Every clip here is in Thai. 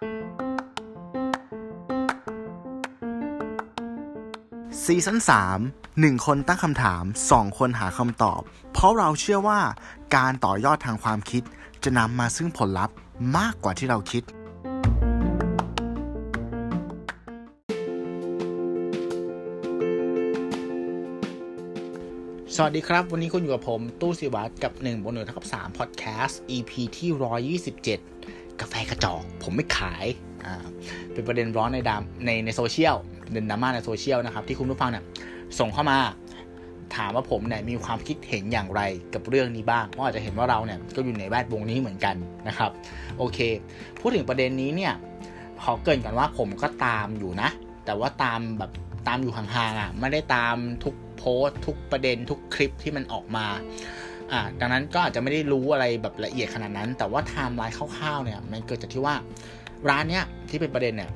ซีซั่น3 1 คนตั้งคำถาม 2 คนหาคำตอบ เพราะเราเชื่อว่าการต่อยอดทางความคิด จะนำมาซึ่งผลลัพธ์มากกว่าที่เราคิด สวัสดีครับ วันนี้คุณอยู่กับผม ตู้สิวัตรกับ1บนหนึ่งเท่ากับ3 Podcast EP ที่ 127 กาแฟกระจอกผมไม่ขายอ่าเป็นประเด็นร้อนในดามในในโซเชียลเด็นดราม่าในโซเชียลนะครับที่คุณผู้ฟังเนี่ยส่งเข้ามาถามว่าผมเนี่ยมีความคิดเห็นอย่างไรกับเรื่องนี้บ้าง เพราะอาจจะเห็นว่าเราเนี่ยก็อยู่ในแวดวงนี้เหมือนกันนะครับ โอเค พูดถึงประเด็นนี้เนี่ยขอเกินก่อนว่าผมก็ตามอยู่นะ แต่ว่าตามแบบตามอยู่ห่างๆอะไม่ได้ตามทุกโพสทุกประเด็นทุกคลิปที่มันออกมา อ่าดังนั้นก็อาจจะไม่ได้รู้อะไรแบบละเอียดขนาดนั้น แต่ว่าไทม์ไลน์คร่าวๆเนี่ยมันเกิดจากที่ว่าร้านเนี้ยที่เป็นประเด็นเนี่ย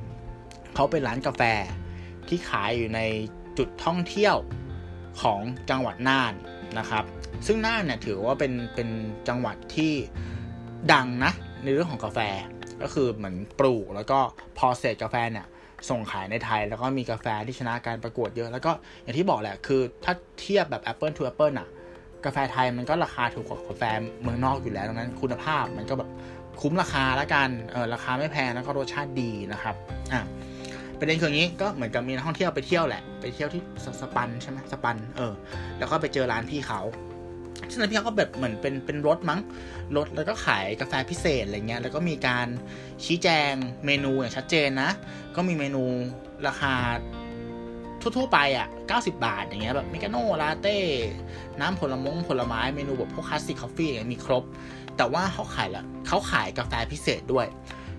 เขาเป็นร้านกาแฟที่ขายอยู่ในจุดท่องเที่ยวของจังหวัดน่านนะครับ ซึ่งน่านเนี่ยถือว่าเป็นเป็นจังหวัดที่ดังนะในเรื่องของกาแฟก็คือเหมือนปลูกแล้วก็ process กาแฟเนี่ยส่งขายในไทย แล้วก็มีกาแฟที่ชนะการประกวดเยอะ แล้วก็อย่างที่บอกแหละคือถ้าเทียบแบบ Apple to Apple น่ะ กาแฟไทยมันก็ราคาถูกกว่ากาแฟเมืองนอกอยู่แล้วดังนั้นคุณภาพมันก็แบบคุ้มราคาแล้วกันเออราคาไม่แพงแล้วก็รสชาติดีนะครับอะประเด็นคืออย่างนี้ก็เหมือนกับมีนักท่องเที่ยวไปเที่ยวแหละ ไปเที่ยวที่สสปันใช่ไหมสปันเออ แล้วก็ไปเจอร้านพี่เขาซึ่งร้านพี่เขาก็แบบเหมือนเป็นเป็นรถมั้งรถแล้วก็ขายกาแฟพิเศษอะไรเงี้ยแล้วก็มีการชี้แจงเมนูอย่างชัดเจนนะ ก็มีเมนูราคา ทั่ว ๆ ไปอะ 90 บาท อย่างเงี้ยแบบอเมริกาโน่ลาเต้ น้ำผลมงผลไม้เมนูแบบพวก classic coffee อย่างเงี้ยมีครบ แต่ว่าเขาขายละเขาขายกาแฟพิเศษด้วย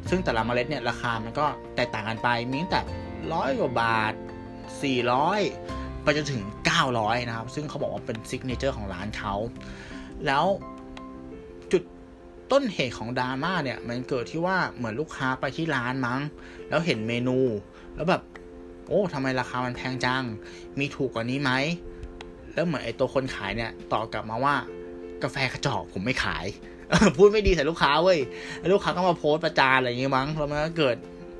ซึ่งแต่ละเมล็ดเนี่ย ราคามันก็แตกต่างกันไป มีตั้งแต่ร้อยกว่าบาท 400 ไปจนถึง 900 นะครับ ซึ่งเขาบอกว่าเป็น signature ของร้านเขา แล้วจุดต้นเหตุของดราม่าเนี่ย มันเกิดที่ว่าเหมือนลูกค้าไปที่ร้านมั้ง แล้วเห็นเมนู แล้วแบบ โอ้ทำไมราคามันแพงจัง มีถูกกว่านี้ไหม แล้วเหมือนไอ้ตัวคนขายเนี่ยตอบกลับมาว่ากาแฟกระจอกผมไม่ขาย พูดไม่ดีใส่ลูกค้าเว้ยลูกค้าก็มาโพสประจานอะไรอย่างงี้มั้งแล้วมันก็เกิด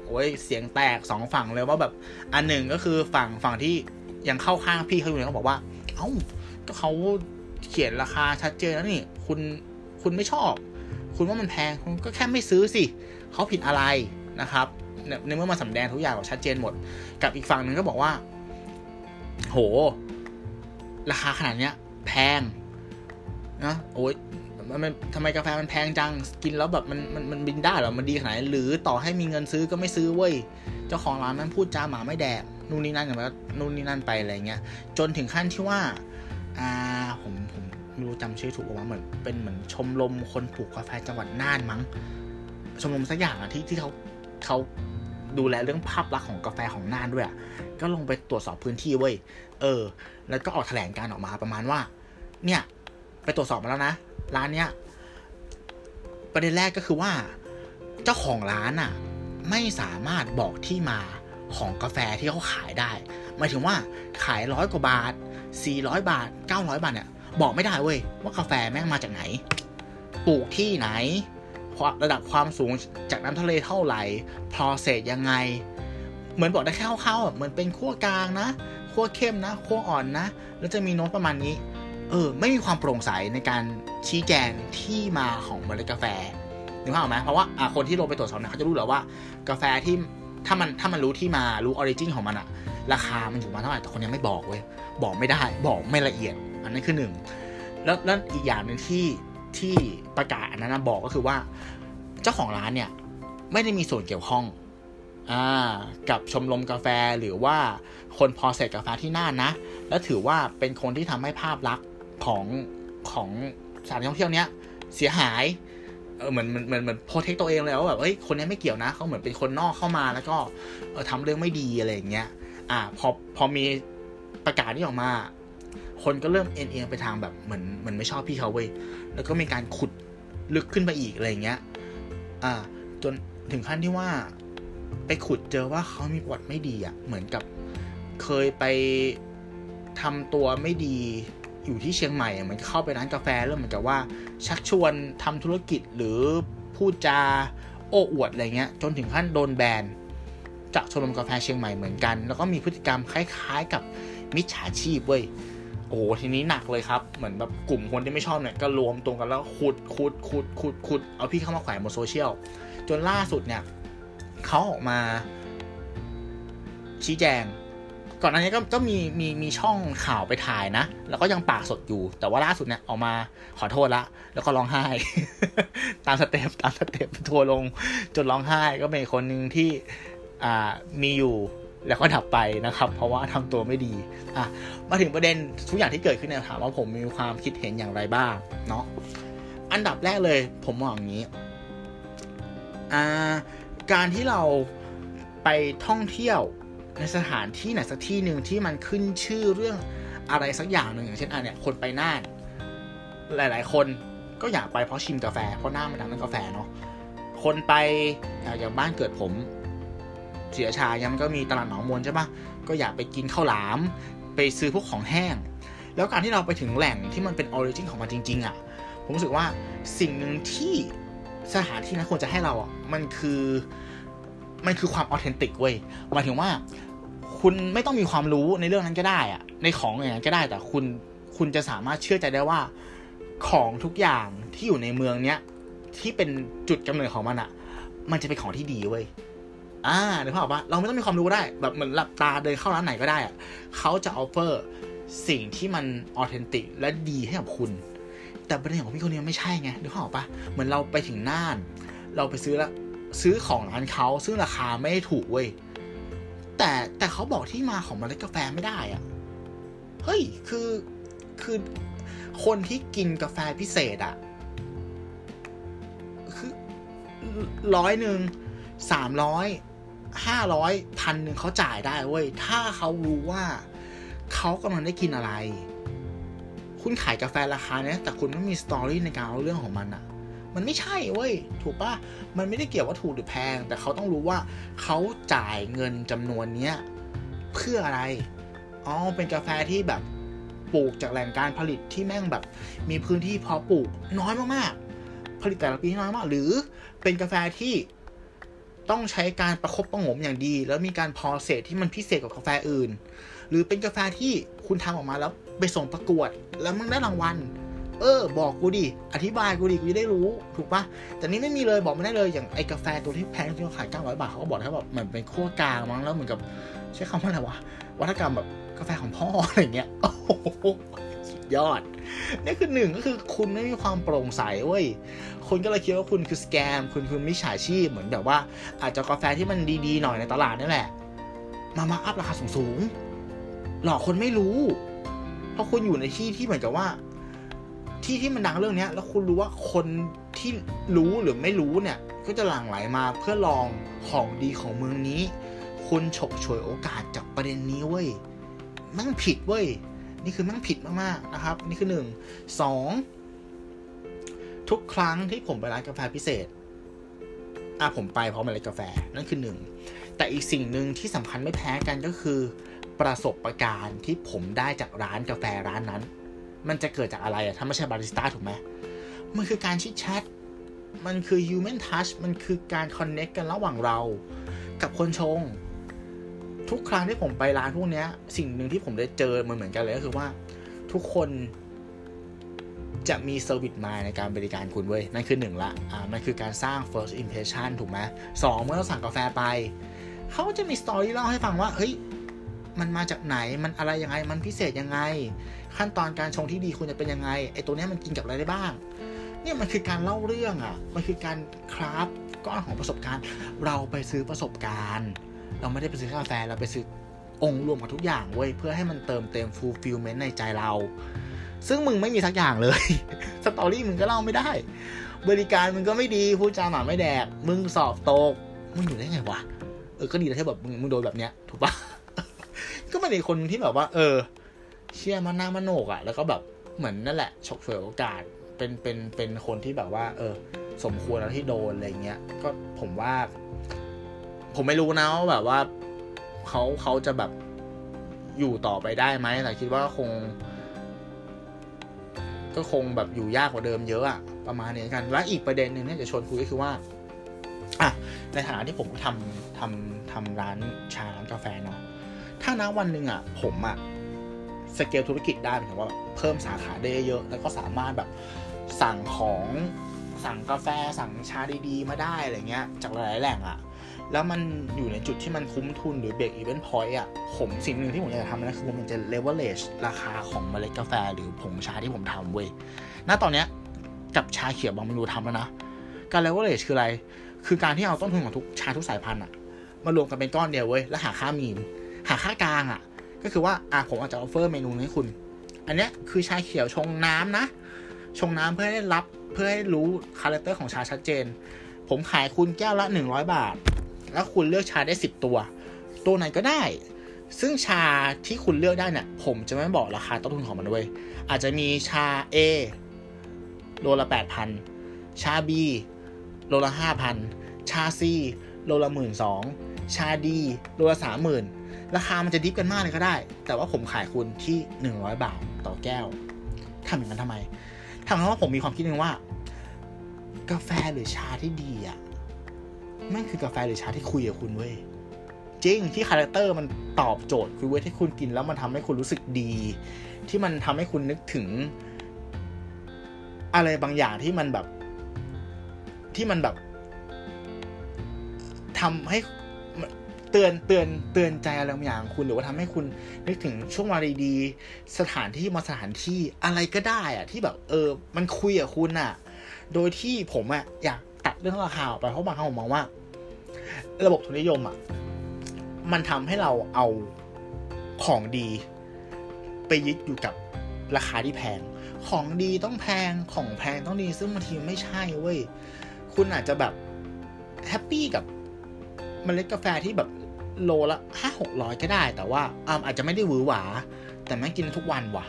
โอ้ยเสียงแตกสองฝั่งเลยว่าแบบ อันหนึ่งก็คือฝั่งฝั่งที่ยังเข้าข้างพี่เขาอยู่เนี่ยเขาบอกว่า เอ้าก็เขาเขียนราคาชัดเจนแล้วนี่ คุณคุณไม่ชอบ คุณว่ามันแพงคุณก็แค่ไม่ซื้อสิเขาผิดอะไรนะครับ ในเมื่อมาสำแดงทุกอย่างชัดเจนหมด กับอีกฝั่งหนึ่งก็บอกว่า โห ราคาขนาดเนี้ย แพงนะโอ้ยมันทำไมกาแฟมันแพงจัง กินแล้วแบบมันมันมันบินได้หรอ มันดีขนาดไหนหรือต่อให้มีเงินซื้อก็ไม่ซื้อเว้ย เจ้าของร้านนั้นพูดจาหมาไม่แดก นู่นนี่นั่นอย่างแบบนู่นนี่นั่นไปอะไรเงี้ย จนถึงขั้นที่ว่า อ่า ผมผมไม่รู้จำชื่อถูกว่าเหมือนเป็นเหมือนชมรมคนปลูกกาแฟจังหวัดน่านมั้ง ชมรมสักอย่างอะที่ที่เขา เขาดูแลเรื่องภาพลักษณ์ของกาแฟของน่านด้วยก็ลงไปตรวจสอบพื้นที่เว้ยเออ แล้วก็ออกแถลงการออกมาประมาณว่า เนี่ย ไปตรวจสอบมาแล้วนะ ร้านเนี้ยประเด็นแรกก็คือว่า เจ้าของร้านอะ ไม่สามารถบอกที่มาของกาแฟที่เขาขายได้หมายถึงว่าขายร้อยกว่าบาท 400 บาท 900 บาทเนี่ย บอกไม่ได้เว้ยว่ากาแฟแม่งมาจากไหน ปลูกที่ไหน ระดับความสูงจากน้ำทะเลเท่าไหร่ process ยังไง เหมือนบอกได้แค่คร่าวๆเหมือนเป็นขั้วกลางนะขั้วเข้มนะขั้วอ่อนนะ แล้วจะมีโน้ตประมาณนี้ เออ ไม่มีความโปร่งใสในการชี้แจงที่มาของเมล็ดกาแฟนึกภาพออกไหมเพราะว่าคนที่ลงไปตรวจสอบเนี่ยเขาจะรู้แล้วว่ากาแฟที่ถ้ามันถ้ามันรู้ที่มารู้ออริจินของมันอะราคามันอยู่มาเท่าไหร่แต่คนยังไม่บอกเว้ยบอกไม่ได้บอกไม่ละเอียด อันนั้นคือหนึ่งแล้วแล้วอีกอย่างหนึ่งที่ ที่ประกาศอันนั้นบอกก็คือว่าเจ้าของร้านเนี่ยไม่ได้มีส่วนเกี่ยวข้องอกับชมรมกาแฟหรือว่าคนพอเสร็จกาแฟที่น่านนะ แล้วถือว่าเป็นคนที่ทำให้ภาพลักษณ์ของของสถานท่องเที่ยวเนี้ยเสียหายเออเหมือนเหมือนเหมือนเหมือนโพเทคตัวเองเลยว่าแบบเฮ้ยคนนี้ไม่เกี่ยวนะเขาเหมือนเป็นคนนอกเข้ามาแล้วก็เออทำเรื่องไม่ดีอะไรอย่างเงี้ยอ่าพอพอมีประกาศนี้ออกมา คนก็เริ่มเอ็นเอียงไปทางแบบเหมือนเหมือนไม่ชอบพี่เขาเว้ยแล้วก็มีการขุดลึกขึ้นไปอีกอะไรเงี้ย อ่า จนถึงขั้นที่ว่าไปขุดเจอว่าเขามีประวัติไม่ดีอะ่ะ เหมือนกับเคยไปทำตัวไม่ดีอยู่ที่เชียงใหม่เหมือนเข้าไปร้านกาแฟแล้วเหมือนกับว่า ชักชวนทำธุรกิจหรือพูดจาโอ้อวดอะไรเงี้ย จนถึงขั้นโดนแบนจากชมรมกาแฟเชียงใหม่เหมือนกัน แล้วก็มีพฤติกรรมคล้าย ๆ กับมิจฉาชีพเว้ย โอ้โหทีนี้หนักเลยครับ เหมือนแบบกลุ่มคนที่ไม่ชอบเนี่ยก็รวมตรงกันแล้วขุดขุดขุดขุดขุดเอาพี่เข้ามาแขวนบนโซเชียลจนล่าสุดเนี่ยเขาออกมา ชี้แจง ก่อนหน้านี้ก็ก็มีมีมีช่องข่าวไปถ่ายนะ แล้วก็ยังปากสดอยู่ แต่ว่าล่าสุดเนี่ยออกมาขอโทษละ แล้วก็ร้องไห้ ตามสเต็ปตามสเต็ปทัวลง จนร้องไห้ก็เป็นคนหนึ่งที่อ่ามีอยู่ แล้วก็ดับไปนะครับ เพราะว่าทำตัวไม่ดีอะมาถึงประเด็นทุกอย่างที่เกิดขึ้นเนี่ยถามว่าผมมีความคิดเห็นอย่างไรบ้างเนาะอันดับแรกเลย ผมมองอย่างนี้อ่าการที่เราไปท่องเที่ยวในสถานที่ไหนสักที่หนึ่งที่มันขึ้นชื่อเรื่องอะไรสักอย่างหนึ่งอย่างเช่นอันเนี่ยคนไปน่านหลาย ๆ คนก็อยากไปเพราะชิมกาแฟเพราะน่านมันดังเรื่องกาแฟเนาะคนไปอย่างบ้านเกิดผม เสียชายังก็มีตลาดหนองมวลใช่ปะก็อยากไปกินข้าวหลาม ไปซื้อพวกของแห้ง แล้วการที่เราไปถึงแหล่งที่มันเป็นออริจินของมันจริง ๆอะ่ะผมรู้สึกว่าสิ่งหนึ่งที่สถานที่นั้นควรจะให้เราอะมันคือมันคือความออเทนติกเว้ยหมายถึงว่า คุณไม่ต้องมีความรู้ในเรื่องนั้นก็ได้อะในของอย่างนั้นก็ได้แต่คุณคุณจะสามารถเชื่อใจได้ว่าของทุกอย่างที่อยู่ในเมืองเนี้ยที่เป็นจุดกำเนิดของมันอะ มันจะเป็นของที่ดีเว้ย อ่าเดี๋ยวพ่อบอกว่าเราไม่ต้องมีความรู้ได้ แบบเหมือนหลับตาเดินเข้าร้านไหนก็ได้อะเขาจะออฟเฟอร์สิ่งที่มันออเทนติกและดีให้กับคุณ แต่ประเด็นของพี่คนนี้ไม่ใช่ไงเดี๋ยวพ่อบอกปะเหมือนเราไปถึงน่าน เราไปซื้อละซื้อของร้านเขาซึ่งราคาไม่ถูกเว้ยแต่แต่เขาบอกที่มาของเมล็ดกาแฟไม่ได้อะเฮ้ยคือคือคนที่กินกาแฟพิเศษอะคือร้อยหนึ่งสามร้อย ห้าร้อยพันหนึ่งเขาจ่ายได้เว้ย ถ้าเขารู้ว่าเขากำลังได้กินอะไร คุณขายกาแฟราคาเนี้ยแต่คุณไม่มีสตอรี่ในการเอาเรื่องของมันอะมันไม่ใช่เว้ย ถูกปะมันไม่ได้เกี่ยวว่าถูกหรือแพง แต่เขาต้องรู้ว่าเขาจ่ายเงินจำนวนเนี้ยเพื่ออะไร อ๋อ เป็นกาแฟที่แบบปลูกจากแหล่งการผลิตที่แม่งแบบ มีพื้นที่พอปลูกน้อยมากๆ ผลิตแต่ละปีน้อยมาก หรือเป็นกาแฟที่ ต้องใช้การประคบประงมอย่างดี แล้วมีการพอเศษที่มันพิเศษกว่ากาแฟอื่น หรือเป็นกาแฟที่คุณทำออกมาแล้วไปส่งประกวด แล้วมึงได้รางวัล เออ บอกกูดิ อธิบายกูดิ กูจะได้รู้ ถูกปะแต่นี่ไม่มีเลย บอกไม่ได้เลย อย่างไอกาแฟตัวที่แพงที่เขาขาย900บาทเขาก็บอกแค่แบบเหมือนเป็นขั้วกลางมั้ง แล้วเหมือนกับใช้คำว่าอะไรวะ วัฒกรรมแบบกาแฟของพ่ออะไรเงี้ย โอ้โห สุดยอด นี่คือหนึ่งก็คือคุณไม่มีความโปร่งใสเว้ยคนก็เลยคิดว่าคุณคือสแกม คุณคือมิจฉาชีพเหมือนแบบว่า อาจจะกาแฟที่มันดีๆหน่อยในตลาดนี่แหละ มามาอัพราคาสูงๆหลอกคนไม่รู้ เพราะคุณอยู่ในที่ที่เหมือนกับว่า ที่ที่มันดังเรื่องนี้แล้วคุณรู้ว่าคนที่รู้หรือไม่รู้เนี่ย ก็จะหลั่งไหลมาเพื่อลองของดีของเมืองนี้ คุณฉกฉวยโอกาสจากประเด็นนี้เว้ยมั่งผิดเว้ย นี่คือมั่งผิดมากๆนะครับ นี่คือหนึ่งสองทุกครั้งที่ผมไปร้านกาแฟพิเศษอะผมไปเพราะมันเลกาแฟนั่นคือหนึ่งแต่อีกสิ่งหนึ่งที่สำคัญไม่แพ้กันก็คือ ประสบการณ์ที่ผมได้จากร้านกาแฟร้านนั้น มันจะเกิดจากอะไรอะถ้าไม่ใช่บาริสต้าถูกไหมมันคือการ chit chat มันคือ human touch มันคือการ connect กันระหว่างเรา กับคนชง ทุกครั้งที่ผมไปร้านพวกนี้สิ่งหนึ่งที่ผมได้เจอมันเหมือนกันเลยก็คือว่า ทุกคนจะมี service mind ในการบริการคุณเว้ย นั่นคือหนึ่งละอ่ามันคือการสร้าง first impression ถูกไหมสองเมื่อเราสั่งกาแฟไป เขาจะมี story เล่าให้ฟังว่า เฮ้ย มันมาจากไหนมันอะไรยังไง มันพิเศษยังไง ขั้นตอนการชงที่ดีควรจะเป็นยังไงไอตัวนี้มันกินกับอะไรได้บ้าง เนี่ยมันคือการเล่าเรื่องอะ่ะ มันคือการคราฟก้อนของประสบการณ์ เราไปซื้อประสบการณ์ เราไม่ได้ไปซื้อกาแฟเราไปซื้อองค์รวมกับทุกอย่างเว้ยเพื่อให้มันเติมเต็ม fulfillment ในใจเรา ซึ่งมึงไม่มีสักอย่างเลย สตอรี่มึงก็เล่าไม่ได้ บริการมึงก็ไม่ดีพูดจาหมาไม่แดก มึงสอบตก มึงอยู่ได้ไงวะเออก็ดีแล้วที่แบบมึงมึงโดนแบบเนี้ยถูกปะก็ไม่ได้คนที่แบบว่า เออ เชื่อมันหน้ามันโหนกอะ่ะ แล้วก็แบบเหมือนนั่นแหละฉกฉวยโอกาสเป็นเป็นเป็นคนที่แบบว่า เออ สมควรแล้วที่โดนอะไรเงี้ยก็ผมว่า ผมไม่รู้นะว่าแบบว่าเขาเขาจะแบบอยู่ต่อไปได้ไหมแต่คิดว่าคง ก็คงแบบอยู่ยากกว่าเดิมเยอะอะประมาณนี้กัน และอีกประเด็นหนึ่งที่จะชวนคุยก็คือว่าอะในฐานะที่ผมทำทำทำร้านชาร้านกาแฟเนาะถ้านะวันหนึ่งอะผมอะสเกลธุรกิจได้หมายถึงว่าเพิ่มสาขาได้เยอะ แล้วก็สามารถแบบสั่งของสั่งกาแฟสั่งชาดีๆ มาได้อะไรเงี้ย จากหลายๆแหล่งอะ แล้วมันอยู่ในจุดที่มันคุ้มทุนหรือ break-even point อะผมสิ่งหนึ่งที่ผมอยากจะทำนะคือผมอยากจะเลเวลเลชราคาของเมล็ดกาแฟหรือผงชาที่ผมทำเว้ยณตอนเนี้ยกับชาเขียวบางเมนูทำแล้วนะ การเลเวลเลชคืออะไร คือการที่เอาต้นทุนของทุกชาทุกสายพันธุ์อะมารวมกันเป็นก้อนเดียวเว้ยแล้วหาค่า mean หาค่ากลางอะ ก็คือว่าอะผมอาจจะ offer เมนูให้คุณ อันเนี้ยคือชาเขียวชงน้ำนะ ชงน้ำเพื่อให้รับเพื่อให้รู้ character ของชาชัดเจน ผมขายคุณแก้วละ 100 บาท แล้วคุณเลือกชาได้ 10 ตัว ตัวไหนก็ได้ ซึ่งชาที่คุณเลือกได้เนี่ยผมจะไม่บอกราคาต้นทุนของมันด้วย อาจจะมีชา A โลละ 8,000 ชา B โลละ 5,000 ชา C โลละ12,000ชา D โลละ30,000ราคามันจะ diff กันมากเลยก็ได้ แต่ว่าผมขายคุณที่ 100 บาทต่อแก้วทำอย่างนั้นทำไมทำเพราะว่าผมมีความคิดหนึ่งว่า กาแฟหรือชาที่ดีอะ นั่นคือกาแฟหรือชาที่คุยกับคุณเว้ยจริงที่ character มันตอบโจทย์คุณเว้ยที่คุณกินแล้วมันทำให้คุณรู้สึกดี ที่มันทำให้คุณนึกถึง อะไรบางอย่างที่มันแบบ ที่มันแบบทำให้เตือนเตือนเตือนใจอะไรบางอย่างคุณหรือว่าทำให้คุณนึกถึงช่วงเวลาดีๆสถานที่มาสถานที่อะไรก็ได้อะที่แบบ เออ มันคุยกับคุณอะโดยที่ผมอะอยาก ตัดเรื่องราคาออกไปเพราะบางครั้งผมมองว่า ระบบทุนนิยมอะมันทำให้เราเอาของดี ไปยึดอยู่กับราคาที่แพง ของดีต้องแพงของแพงต้องดีซึ่งบางทีไม่ใช่เว้ยคุณอาจจะแบบ happy กับเมล็ดกาแฟที่แบบโลละห้าหกร้อยก็ได้ แต่ว่าอาจจะไม่ได้หวือหวา แต่แม่งกินทุกวันว่ะ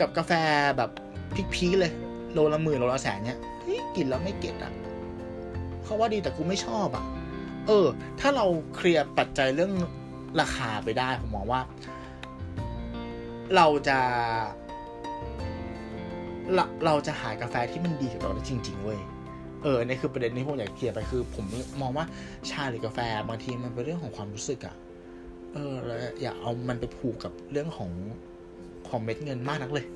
กับกาแฟแบบ peak ๆเลย โลละหมื่นโลละแสนเนี้ยเฮ้ยกินแล้วไม่ get อะ เขาว่าดีแต่กูไม่ชอบอะ เออ ถ้าเราเคลียร์ปัจจัยเรื่องราคาไปได้ผมมองว่า เราจะเราเราจะหากาแฟที่มันดีกับเราได้จริง ๆ เว้ย เออนี่คือประเด็นที่ผมอยากเคลียร์ไปคือ ผมมองว่าชาหรือกาแฟบางทีมันเป็นเรื่องของความรู้สึกอะเออแล้วอย่าเอามันไปผูกกับเรื่องของของเม็ดเงินมากนักเลย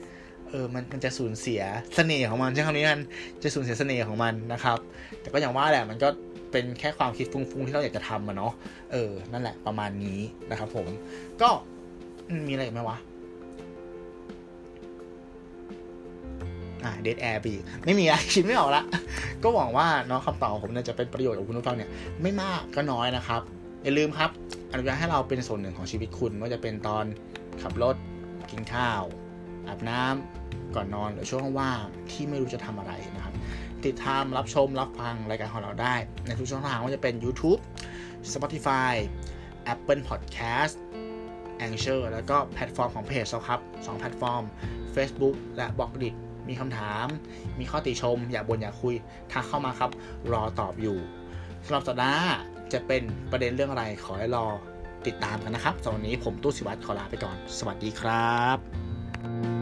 เออมันมันจะสูญเสียเสน่ห์ของมันใช่คำนี้กันจะสูญเสียเสน่ห์ของมันนะครับ แต่ก็อย่างว่าแหละมันก็เป็นแค่ความคิดฟุ้งๆที่เราอยากจะทำอะเนาะเออ นั่นแหละประมาณนี้นะครับผม ก็มีอะไรไหมวะอ่าเดทแอร์ปีไม่มีอะคิดไม่ออกละ ก็หวังว่าเนาะคำตอบของผมเนี่ยจะเป็นประโยชน์กับคุณผู้ฟังเนี่ย ไม่มากก็น้อยนะครับ อย่าลืมครับ อนุญาตให้เราเป็นส่วนหนึ่งของชีวิตคุณไม่ว่าจะเป็นตอนขับรถกินข้าวอาบน้ำ ก่อนนอนหรือช่วงว่างที่ไม่รู้จะทำอะไรนะครับ ติดตามรับชมรับฟังรายการของเราได้ ในทุกช่องทางว่าจะเป็น YouTube Spotify Apple Podcast a n c h o r แล้วก็แพลตฟอร์มของเพจเราครับ2แพลตฟอร์ม Facebook และ Blockdit มีคำถาม มีข้อติชม อยากบ่นอยากคุยทักเข้ามาครับ รอตอบอยู่สำหรับสัปดาห์จะเป็นประเด็นเรื่องอะไรขอให้รอติดตามกันนะครับสำหรับวันนี้ผมตู้สิวัตรขอลาไปก่อน สวัสดีครับ